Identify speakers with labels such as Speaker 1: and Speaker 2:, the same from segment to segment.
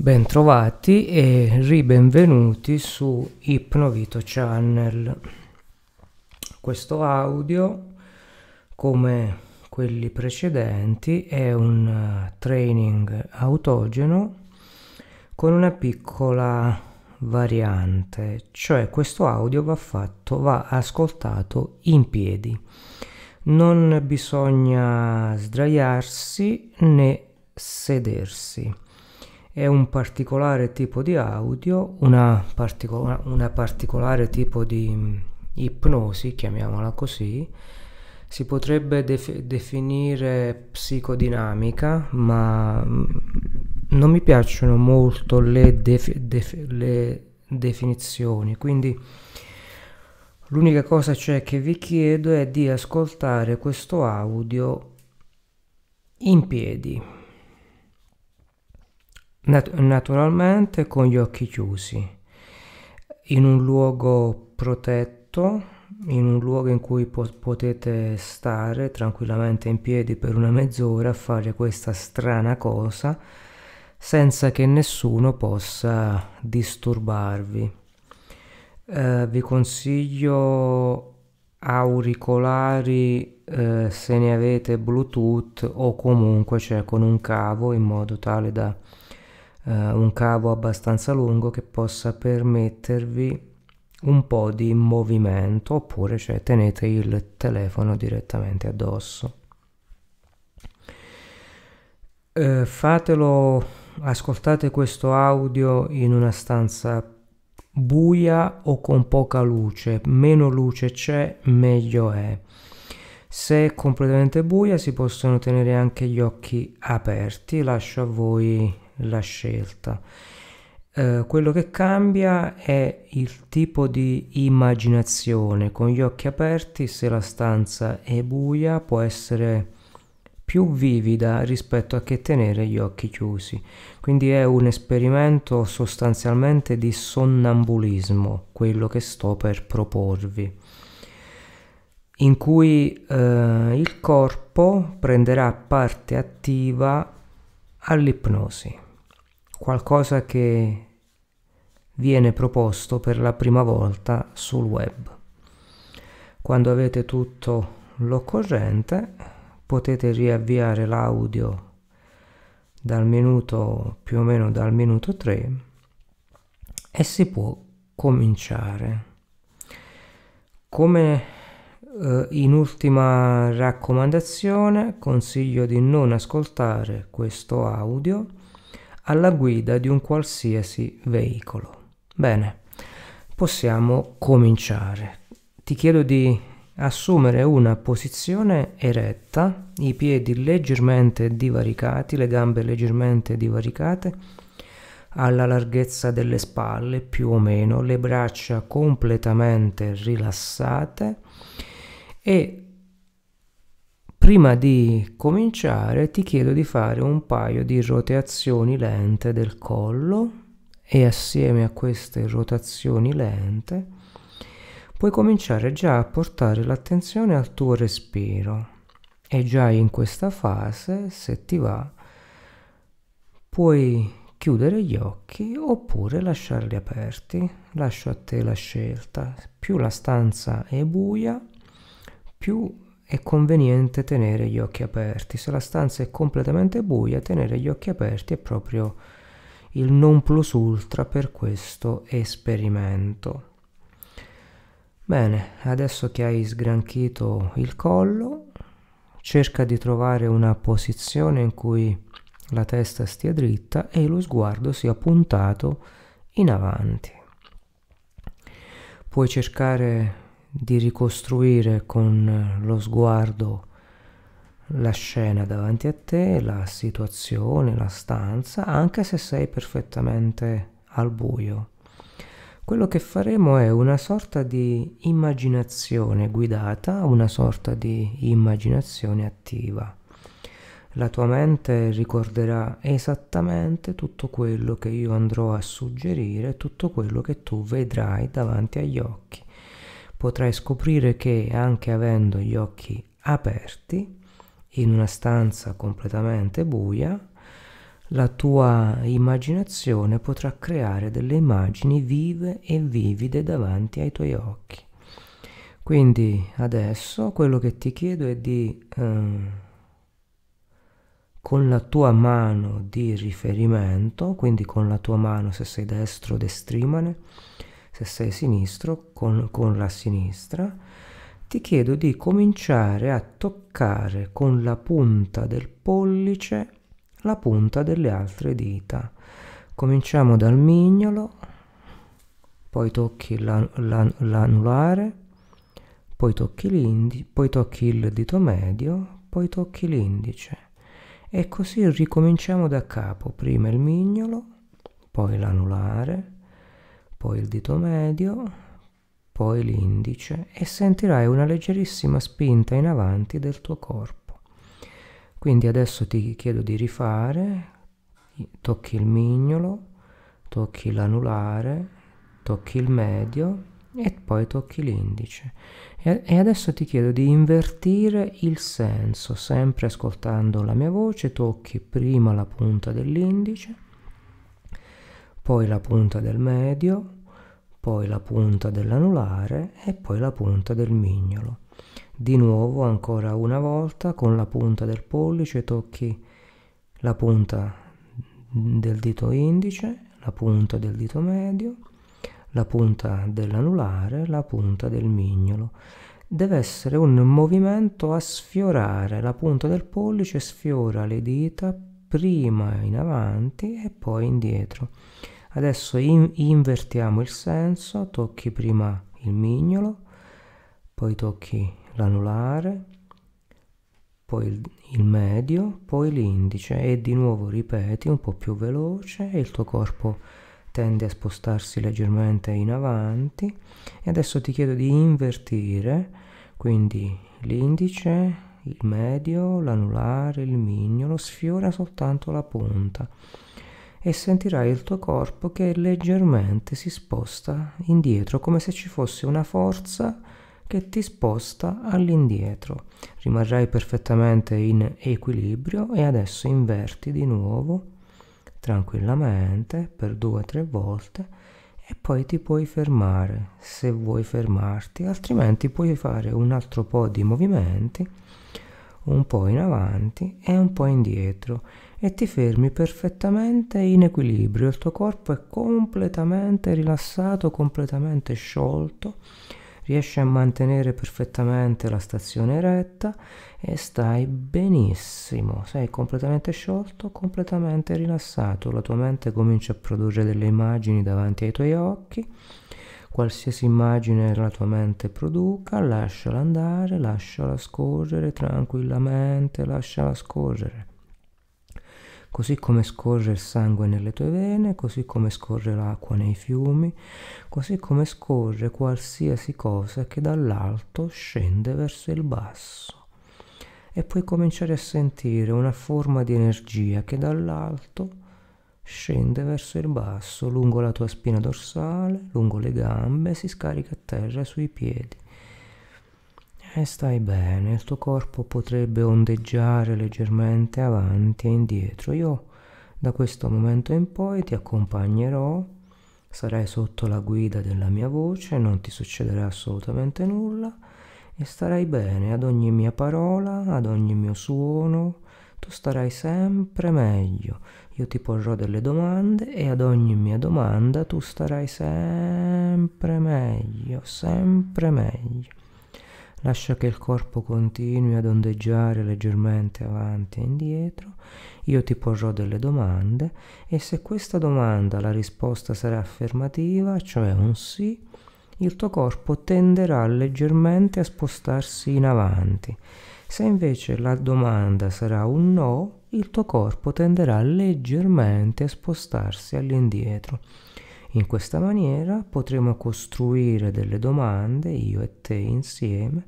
Speaker 1: Bentrovati e ribenvenuti su Ipnovito Channel. Questo audio, come quelli precedenti, è un uh, training autogeno con una piccola variante, cioè questo audio va fatto, va ascoltato in piedi. Non bisogna sdraiarsi né sedersi è un particolare tipo di audio, una, particola- una particolare tipo di mm, ipnosi, chiamiamola così, si potrebbe def- definire psicodinamica, ma mm, non mi piacciono molto le, def- def- le definizioni, quindi l'unica cosa cioè che vi chiedo è di ascoltare questo audio in piedi Nat- naturalmente con gli occhi chiusi, in un luogo protetto, in un luogo in cui po- potete stare tranquillamente in piedi per una mezz'ora a fare questa strana cosa senza che nessuno possa disturbarvi. Eh, vi consiglio auricolari eh, se ne avete bluetooth o comunque cioè con un cavo in modo tale da eh, un cavo abbastanza lungo che possa permettervi un po' di movimento oppure cioè, tenete il telefono direttamente addosso. Eh, fatelo, ascoltate questo audio in una stanza buia o con poca luce, meno luce c'è meglio è. Se è completamente buia si possono tenere anche gli occhi aperti, lascio a voi la scelta. Eh, quello che cambia è il tipo di immaginazione. Con gli occhi aperti, se la stanza è buia, può essere più vivida rispetto a che tenere gli occhi chiusi. Quindi è un esperimento sostanzialmente di sonnambulismo, quello che sto per proporvi, in cui eh, il corpo prenderà parte attiva all'ipnosi qualcosa che viene proposto per la prima volta sul web. Quando avete tutto l'occorrente potete riavviare l'audio dal minuto più o meno dal minuto 3 e si può cominciare. Come eh, in ultima raccomandazione consiglio di non ascoltare questo audio alla guida di un qualsiasi veicolo. Bene, possiamo cominciare. Ti chiedo di assumere una posizione eretta, i piedi leggermente divaricati, le gambe leggermente divaricate, alla larghezza delle spalle più o meno, le braccia completamente rilassate e Prima di cominciare ti chiedo di fare un paio di rotazioni lente del collo e assieme a queste rotazioni lente puoi cominciare già a portare l'attenzione al tuo respiro e già in questa fase, se ti va, puoi chiudere gli occhi oppure lasciarli aperti. Lascio a te la scelta. Più la stanza è buia, più è conveniente tenere gli occhi aperti. Se la stanza è completamente buia, tenere gli occhi aperti è proprio il non plus ultra per questo esperimento. Bene, adesso che hai sgranchito il collo, cerca di trovare una posizione in cui la testa stia dritta e lo sguardo sia puntato in avanti. Puoi cercare di ricostruire con lo sguardo la scena davanti a te, la situazione, la stanza, anche se sei perfettamente al buio. Quello che faremo è una sorta di immaginazione guidata, una sorta di immaginazione attiva. La tua mente ricorderà esattamente tutto quello che io andrò a suggerire, tutto quello che tu vedrai davanti agli occhi potrai scoprire che anche avendo gli occhi aperti, in una stanza completamente buia, la tua immaginazione potrà creare delle immagini vive e vivide davanti ai tuoi occhi. Quindi adesso quello che ti chiedo è di, eh, con la tua mano di riferimento, quindi con la tua mano se sei destro destrimane, se sei sinistro con, con la sinistra, ti chiedo di cominciare a toccare con la punta del pollice la punta delle altre dita. Cominciamo dal mignolo, poi tocchi l'anulare, poi tocchi l'indice, poi tocchi il dito medio, poi tocchi l'indice. E così ricominciamo da capo, prima il mignolo, poi l'anulare, poi il dito medio, poi l'indice e sentirai una leggerissima spinta in avanti del tuo corpo. Quindi adesso ti chiedo di rifare, tocchi il mignolo, tocchi l'anulare, tocchi il medio e poi tocchi l'indice. E adesso ti chiedo di invertire il senso, sempre ascoltando la mia voce, tocchi prima la punta dell'indice, poi la punta del medio, poi la punta dell'anulare e poi la punta del mignolo. Di nuovo ancora una volta con la punta del pollice tocchi la punta del dito indice, la punta del dito medio, la punta dell'anulare, la punta del mignolo. Deve essere un movimento a sfiorare, la punta del pollice sfiora le dita prima in avanti e poi indietro. Adesso in invertiamo il senso, tocchi prima il mignolo, poi tocchi l'anulare, poi il, il medio, poi l'indice e di nuovo ripeti un po' più veloce e il tuo corpo tende a spostarsi leggermente in avanti e adesso ti chiedo di invertire quindi l'indice il medio l'anulare il mignolo sfiora soltanto la punta e sentirai il tuo corpo che leggermente si sposta indietro come se ci fosse una forza che ti sposta all'indietro. Rimarrai perfettamente in equilibrio e adesso inverti di nuovo tranquillamente per due o tre volte e poi ti puoi fermare se vuoi fermarti, altrimenti puoi fare un altro po' di movimenti, un po' in avanti e un po' indietro e ti fermi perfettamente in equilibrio, il tuo corpo è completamente rilassato, completamente sciolto riesci a mantenere perfettamente la stazione eretta e stai benissimo, sei completamente sciolto, completamente rilassato, la tua mente comincia a produrre delle immagini davanti ai tuoi occhi, qualsiasi immagine la tua mente produca, lasciala andare, lasciala scorrere tranquillamente, lasciala scorrere così come scorre il sangue nelle tue vene, così come scorre l'acqua nei fiumi, così come scorre qualsiasi cosa che dall'alto scende verso il basso. E puoi cominciare a sentire una forma di energia che dall'alto scende verso il basso, lungo la tua spina dorsale, lungo le gambe, si scarica a terra sui piedi e stai bene, il tuo corpo potrebbe ondeggiare leggermente avanti e indietro. Io da questo momento in poi ti accompagnerò, sarai sotto la guida della mia voce, non ti succederà assolutamente nulla e starai bene ad ogni mia parola, ad ogni mio suono, tu starai sempre meglio. Io ti porrò delle domande e ad ogni mia domanda tu starai sempre meglio, sempre meglio. Lascia che il corpo continui ad ondeggiare leggermente avanti e indietro. Io ti porrò delle domande e se questa domanda la risposta sarà affermativa, cioè un sì, il tuo corpo tenderà leggermente a spostarsi in avanti. Se invece la domanda sarà un no, il tuo corpo tenderà leggermente a spostarsi all'indietro. In questa maniera potremo costruire delle domande, io e te insieme,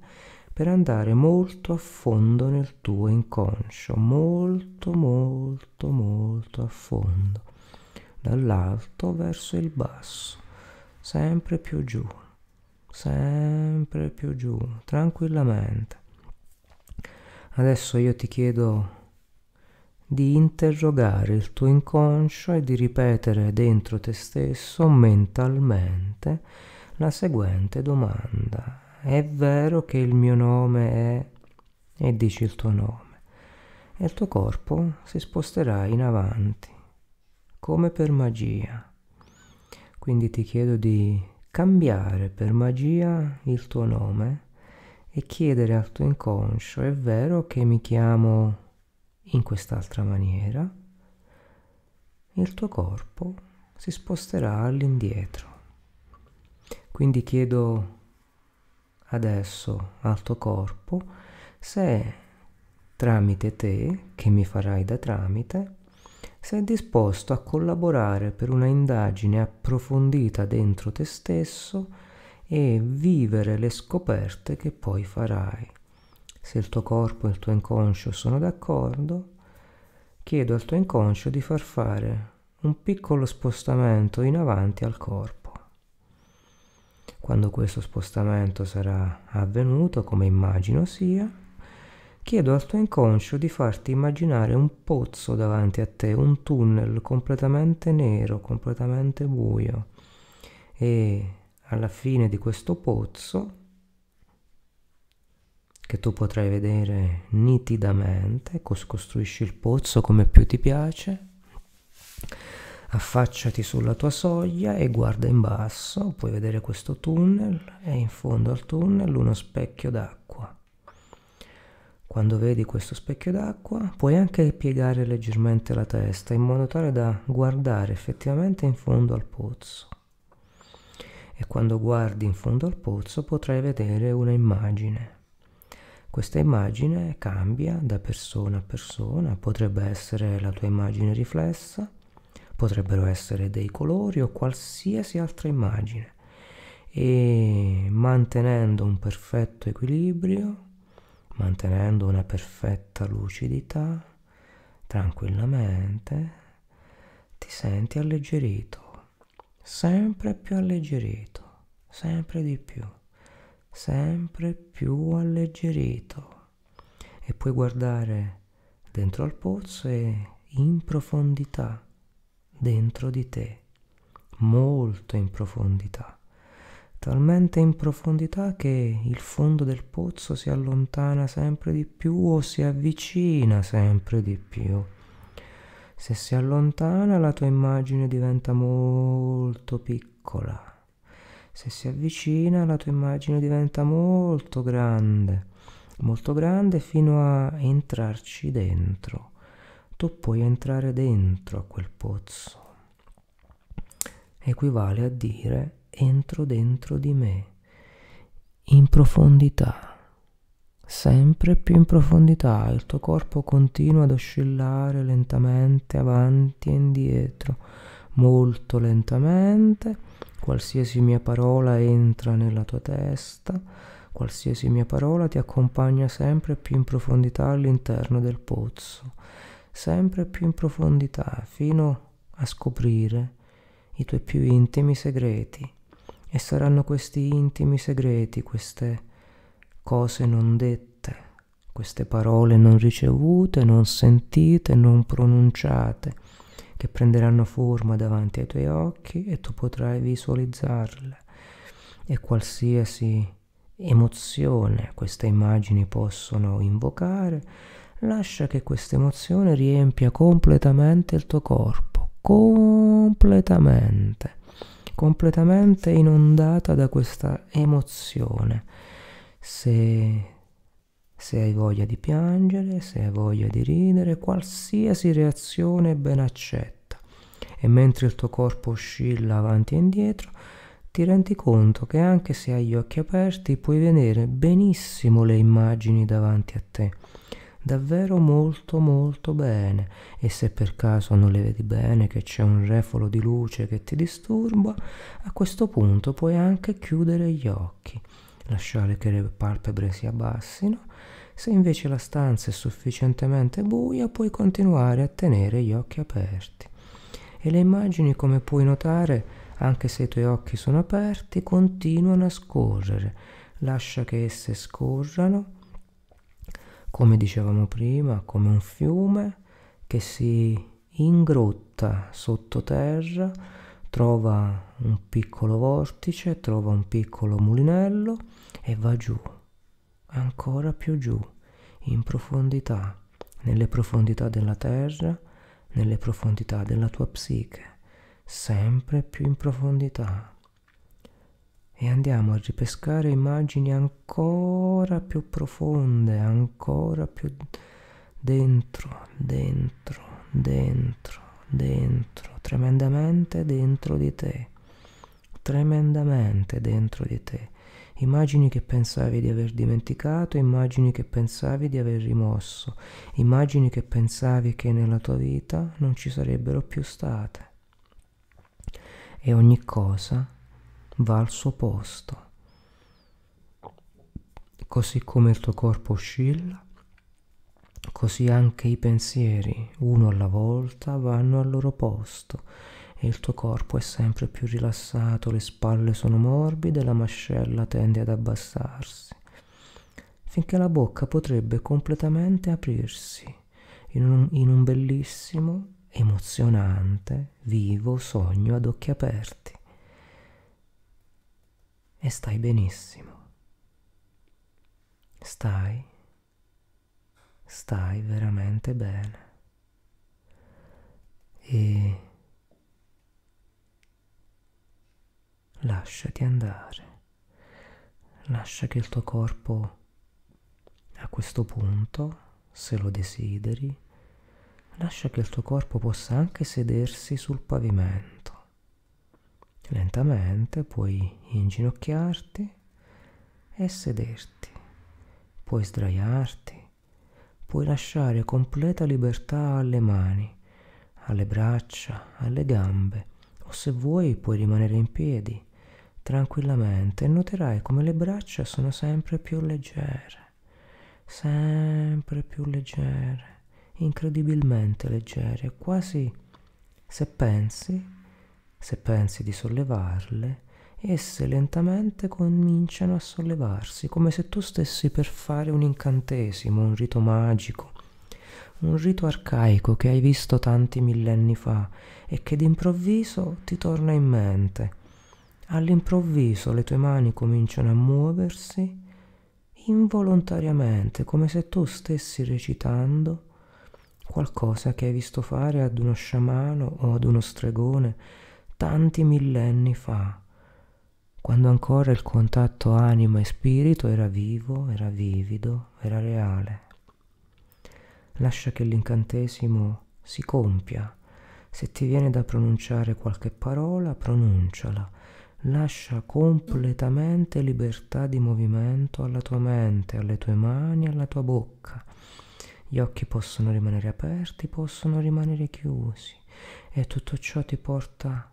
Speaker 1: per andare molto a fondo nel tuo inconscio, molto molto molto a fondo, dall'alto verso il basso, sempre più giù, sempre più giù, tranquillamente. Adesso io ti chiedo di interrogare il tuo inconscio e di ripetere dentro te stesso mentalmente la seguente domanda. È vero che il mio nome è... e dici il tuo nome. E il tuo corpo si sposterà in avanti, come per magia. Quindi ti chiedo di cambiare per magia il tuo nome e chiedere al tuo inconscio, è vero che mi chiamo in quest'altra maniera? Il tuo corpo si sposterà all'indietro. Quindi chiedo adesso al tuo corpo se tramite te, che mi farai da tramite, sei disposto a collaborare per una indagine approfondita dentro te stesso e vivere le scoperte che poi farai. Se il tuo corpo e il tuo inconscio sono d'accordo, chiedo al tuo inconscio di far fare un piccolo spostamento in avanti al corpo. Quando questo spostamento sarà avvenuto, come immagino sia, chiedo al tuo inconscio di farti immaginare un pozzo davanti a te, un tunnel completamente nero, completamente buio e alla fine di questo pozzo che tu potrai vedere nitidamente, costruisci il pozzo come più ti piace, affacciati sulla tua soglia e guarda in basso, puoi vedere questo tunnel e in fondo al tunnel uno specchio d'acqua. Quando vedi questo specchio d'acqua puoi anche piegare leggermente la testa in modo tale da guardare effettivamente in fondo al pozzo e quando guardi in fondo al pozzo potrai vedere una immagine. Questa immagine cambia da persona a persona, potrebbe essere la tua immagine riflessa, potrebbero essere dei colori o qualsiasi altra immagine. E mantenendo un perfetto equilibrio, mantenendo una perfetta lucidità, tranquillamente ti senti alleggerito sempre più alleggerito, sempre di più, sempre più alleggerito. E puoi guardare dentro al pozzo e in profondità, dentro di te, molto in profondità, talmente in profondità che il fondo del pozzo si allontana sempre di più o si avvicina sempre di più se si allontana la tua immagine diventa molto piccola. Se si avvicina la tua immagine diventa molto grande, molto grande fino a entrarci dentro. Tu puoi entrare dentro a quel pozzo. Equivale a dire entro dentro di me, in profondità sempre più in profondità, il tuo corpo continua ad oscillare lentamente avanti e indietro, molto lentamente, qualsiasi mia parola entra nella tua testa, qualsiasi mia parola ti accompagna sempre più in profondità all'interno del pozzo, sempre più in profondità, fino a scoprire i tuoi più intimi segreti. E saranno questi intimi segreti, queste cose non dette, queste parole non ricevute, non sentite, non pronunciate, che prenderanno forma davanti ai tuoi occhi e tu potrai visualizzarle. E qualsiasi emozione queste immagini possono invocare, lascia che questa emozione riempia completamente il tuo corpo, completamente, completamente inondata da questa emozione se, se hai voglia di piangere, se hai voglia di ridere, qualsiasi reazione ben accetta. E mentre il tuo corpo oscilla avanti e indietro, ti rendi conto che anche se hai gli occhi aperti puoi vedere benissimo le immagini davanti a te, davvero molto molto bene. E se per caso non le vedi bene che c'è un refolo di luce che ti disturba, a questo punto puoi anche chiudere gli occhi lasciare che le palpebre si abbassino. Se invece la stanza è sufficientemente buia, puoi continuare a tenere gli occhi aperti. E le immagini, come puoi notare, anche se i tuoi occhi sono aperti, continuano a scorrere. Lascia che esse scorrano, come dicevamo prima, come un fiume che si ingrotta sottoterra, trova un piccolo vortice, trova un piccolo mulinello e va giù, ancora più giù, in profondità, nelle profondità della terra, nelle profondità della tua psiche, sempre più in profondità. E andiamo a ripescare immagini ancora più profonde, ancora più dentro, dentro, dentro, dentro, tremendamente dentro di te, tremendamente dentro di te. Immagini che pensavi di aver dimenticato, immagini che pensavi di aver rimosso, immagini che pensavi che nella tua vita non ci sarebbero più state. E ogni cosa va al suo posto. Così come il tuo corpo oscilla, così anche i pensieri, uno alla volta, vanno al loro posto e il tuo corpo è sempre più rilassato, le spalle sono morbide, la mascella tende ad abbassarsi, finché la bocca potrebbe completamente aprirsi in un, in un bellissimo, emozionante, vivo sogno ad occhi aperti. E stai benissimo. Stai, stai veramente bene. E lasciati andare, lascia che il tuo corpo a questo punto, se lo desideri, lascia che il tuo corpo possa anche sedersi sul pavimento. Lentamente puoi inginocchiarti e sederti, puoi sdraiarti, puoi lasciare completa libertà alle mani, alle braccia, alle gambe o se vuoi puoi rimanere in piedi tranquillamente. E noterai come le braccia sono sempre più leggere, sempre più leggere, incredibilmente leggere, quasi se pensi, se pensi di sollevarle, esse lentamente cominciano a sollevarsi, come se tu stessi per fare un incantesimo, un rito magico, un rito arcaico che hai visto tanti millenni fa e che d'improvviso ti torna in mente. All'improvviso le tue mani cominciano a muoversi involontariamente, come se tu stessi recitando qualcosa che hai visto fare ad uno sciamano o ad uno stregone tanti millenni fa, quando ancora il contatto anima e spirito era vivo, era vivido, era reale. Lascia che l'incantesimo si compia. Se ti viene da pronunciare qualche parola, pronunciala lascia completamente libertà di movimento alla tua mente, alle tue mani, alla tua bocca. Gli occhi possono rimanere aperti, possono rimanere chiusi e tutto ciò ti porta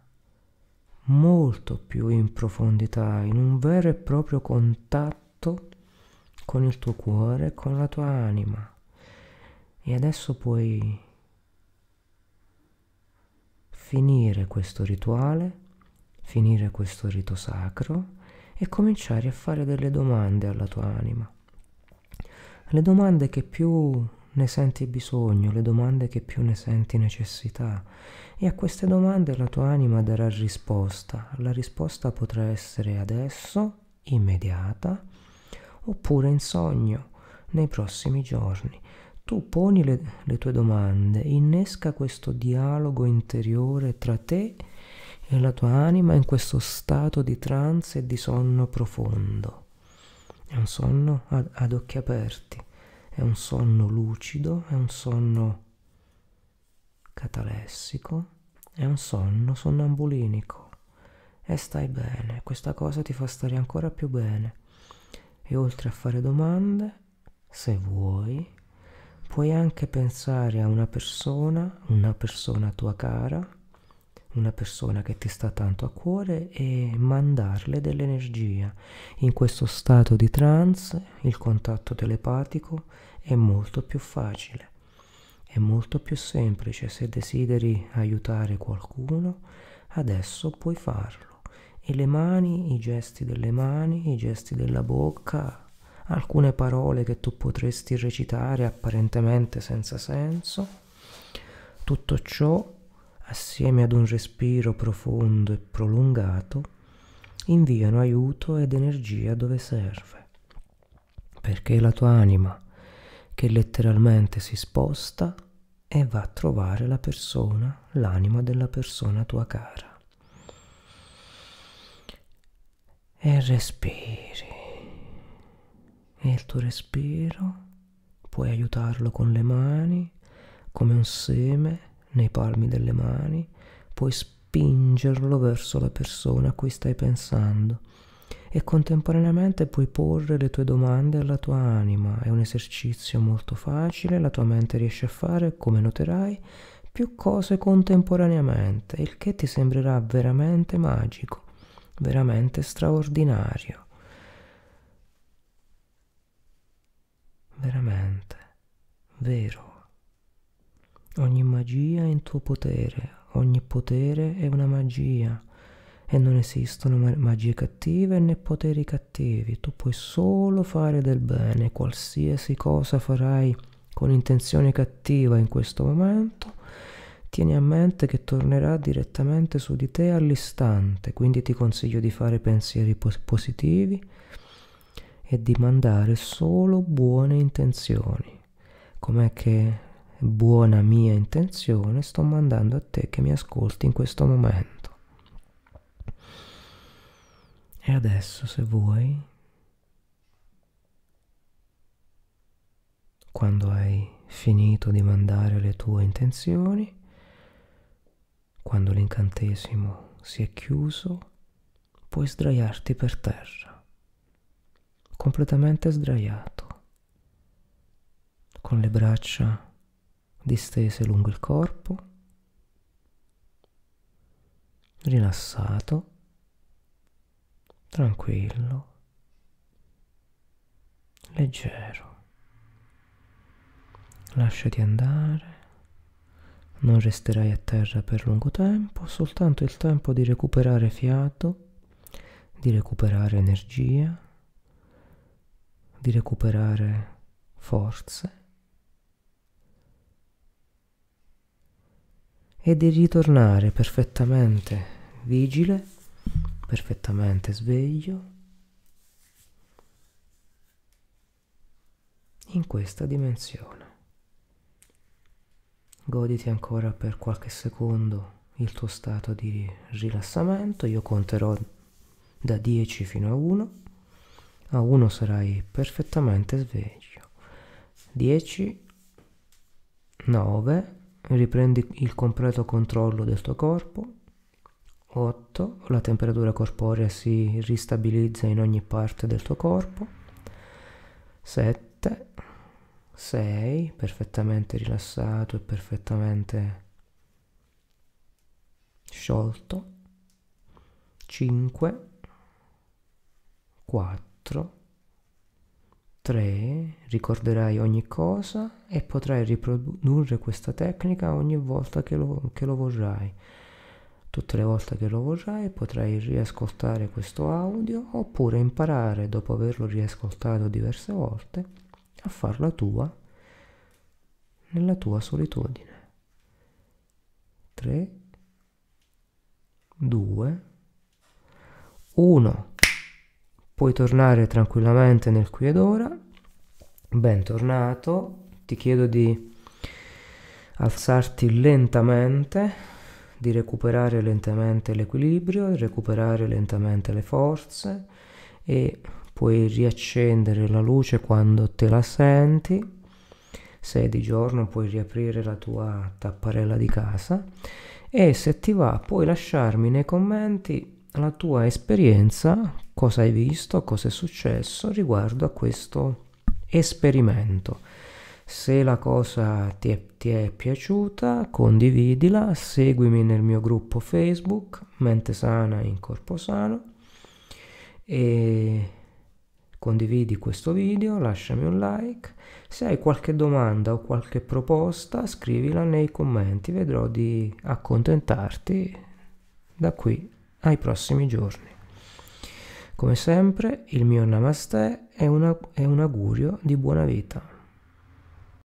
Speaker 1: molto più in profondità, in un vero e proprio contatto con il tuo cuore, con la tua anima. E adesso puoi finire questo rituale finire questo rito sacro e cominciare a fare delle domande alla tua anima. Le domande che più ne senti bisogno, le domande che più ne senti necessità. E a queste domande la tua anima darà risposta. La risposta potrà essere adesso, immediata, oppure in sogno, nei prossimi giorni. Tu poni le, le tue domande, innesca questo dialogo interiore tra te e la tua anima in questo stato di trance e di sonno profondo. È un sonno ad, ad occhi aperti, è un sonno lucido, è un sonno catalessico, è un sonno sonnambulinico. E stai bene, questa cosa ti fa stare ancora più bene. E oltre a fare domande, se vuoi, puoi anche pensare a una persona, una persona tua cara, una persona che ti sta tanto a cuore e mandarle dell'energia. In questo stato di trance il contatto telepatico è molto più facile, è molto più semplice. Se desideri aiutare qualcuno, adesso puoi farlo. E le mani, i gesti delle mani, i gesti della bocca, alcune parole che tu potresti recitare apparentemente senza senso, Tutto ciò, assieme ad un respiro profondo e prolungato, inviano aiuto ed energia dove serve, perché la tua anima che letteralmente si sposta e va a trovare la persona, l'anima della persona tua cara. E respiri. E il tuo respiro puoi aiutarlo con le mani, come un seme nei palmi delle mani, puoi spingerlo verso la persona a cui stai pensando e contemporaneamente puoi porre le tue domande alla tua anima. È un esercizio molto facile, la tua mente riesce a fare, come noterai, più cose contemporaneamente, il che ti sembrerà veramente magico, veramente straordinario. Veramente, vero. Ogni magia è in tuo potere, ogni potere è una magia e non esistono magie cattive né poteri cattivi, tu puoi solo fare del bene, qualsiasi cosa farai con intenzione cattiva in questo momento, tieni a mente che tornerà direttamente su di te all'istante, quindi ti consiglio di fare pensieri positivi e di mandare solo buone intenzioni. Com'è che buona mia intenzione sto mandando a te che mi ascolti in questo momento. E adesso se vuoi, quando hai finito di mandare le tue intenzioni, quando l'incantesimo si è chiuso, puoi sdraiarti per terra, completamente sdraiato, con le braccia distese lungo il corpo, rilassato tranquillo, leggero. Lasciati andare, non resterai a terra per lungo tempo, soltanto il tempo di recuperare fiato, di recuperare energia, di recuperare forze e di ritornare perfettamente vigile perfettamente sveglio. In questa dimensione. Goditi ancora per qualche secondo il tuo stato di rilassamento, io conterò da 10 fino a 1, a 1 sarai perfettamente sveglio, 10, 9, riprendi il completo controllo del tuo corpo, 8. La temperatura corporea si ristabilizza in ogni parte del tuo corpo. 7. 6. Perfettamente rilassato e perfettamente sciolto. 5. 4. 3. Ricorderai ogni cosa e potrai riprodurre questa tecnica ogni volta che lo, che lo vorrai. Tutte le volte che lo vorrai potrai riascoltare questo audio oppure imparare dopo averlo riascoltato diverse volte a farla tua nella tua solitudine. 3, 2, 1. Puoi tornare tranquillamente nel qui ed ora. Bentornato. Ti chiedo di alzarti lentamente di recuperare lentamente l'equilibrio, recuperare lentamente le forze e puoi riaccendere la luce quando te la senti. Se è di giorno puoi riaprire la tua tapparella di casa e se ti va puoi lasciarmi nei commenti la tua esperienza, cosa hai visto, cosa è successo riguardo a questo esperimento. Se la cosa ti è, ti è, piaciuta, condividila, seguimi nel mio gruppo Facebook, Mente Sana in Corpo Sano, e condividi questo video, lasciami un like. Se hai qualche domanda o qualche proposta, scrivila nei commenti, vedrò di accontentarti da qui ai prossimi giorni. Come sempre, il mio namaste è, un augurio di buona vita.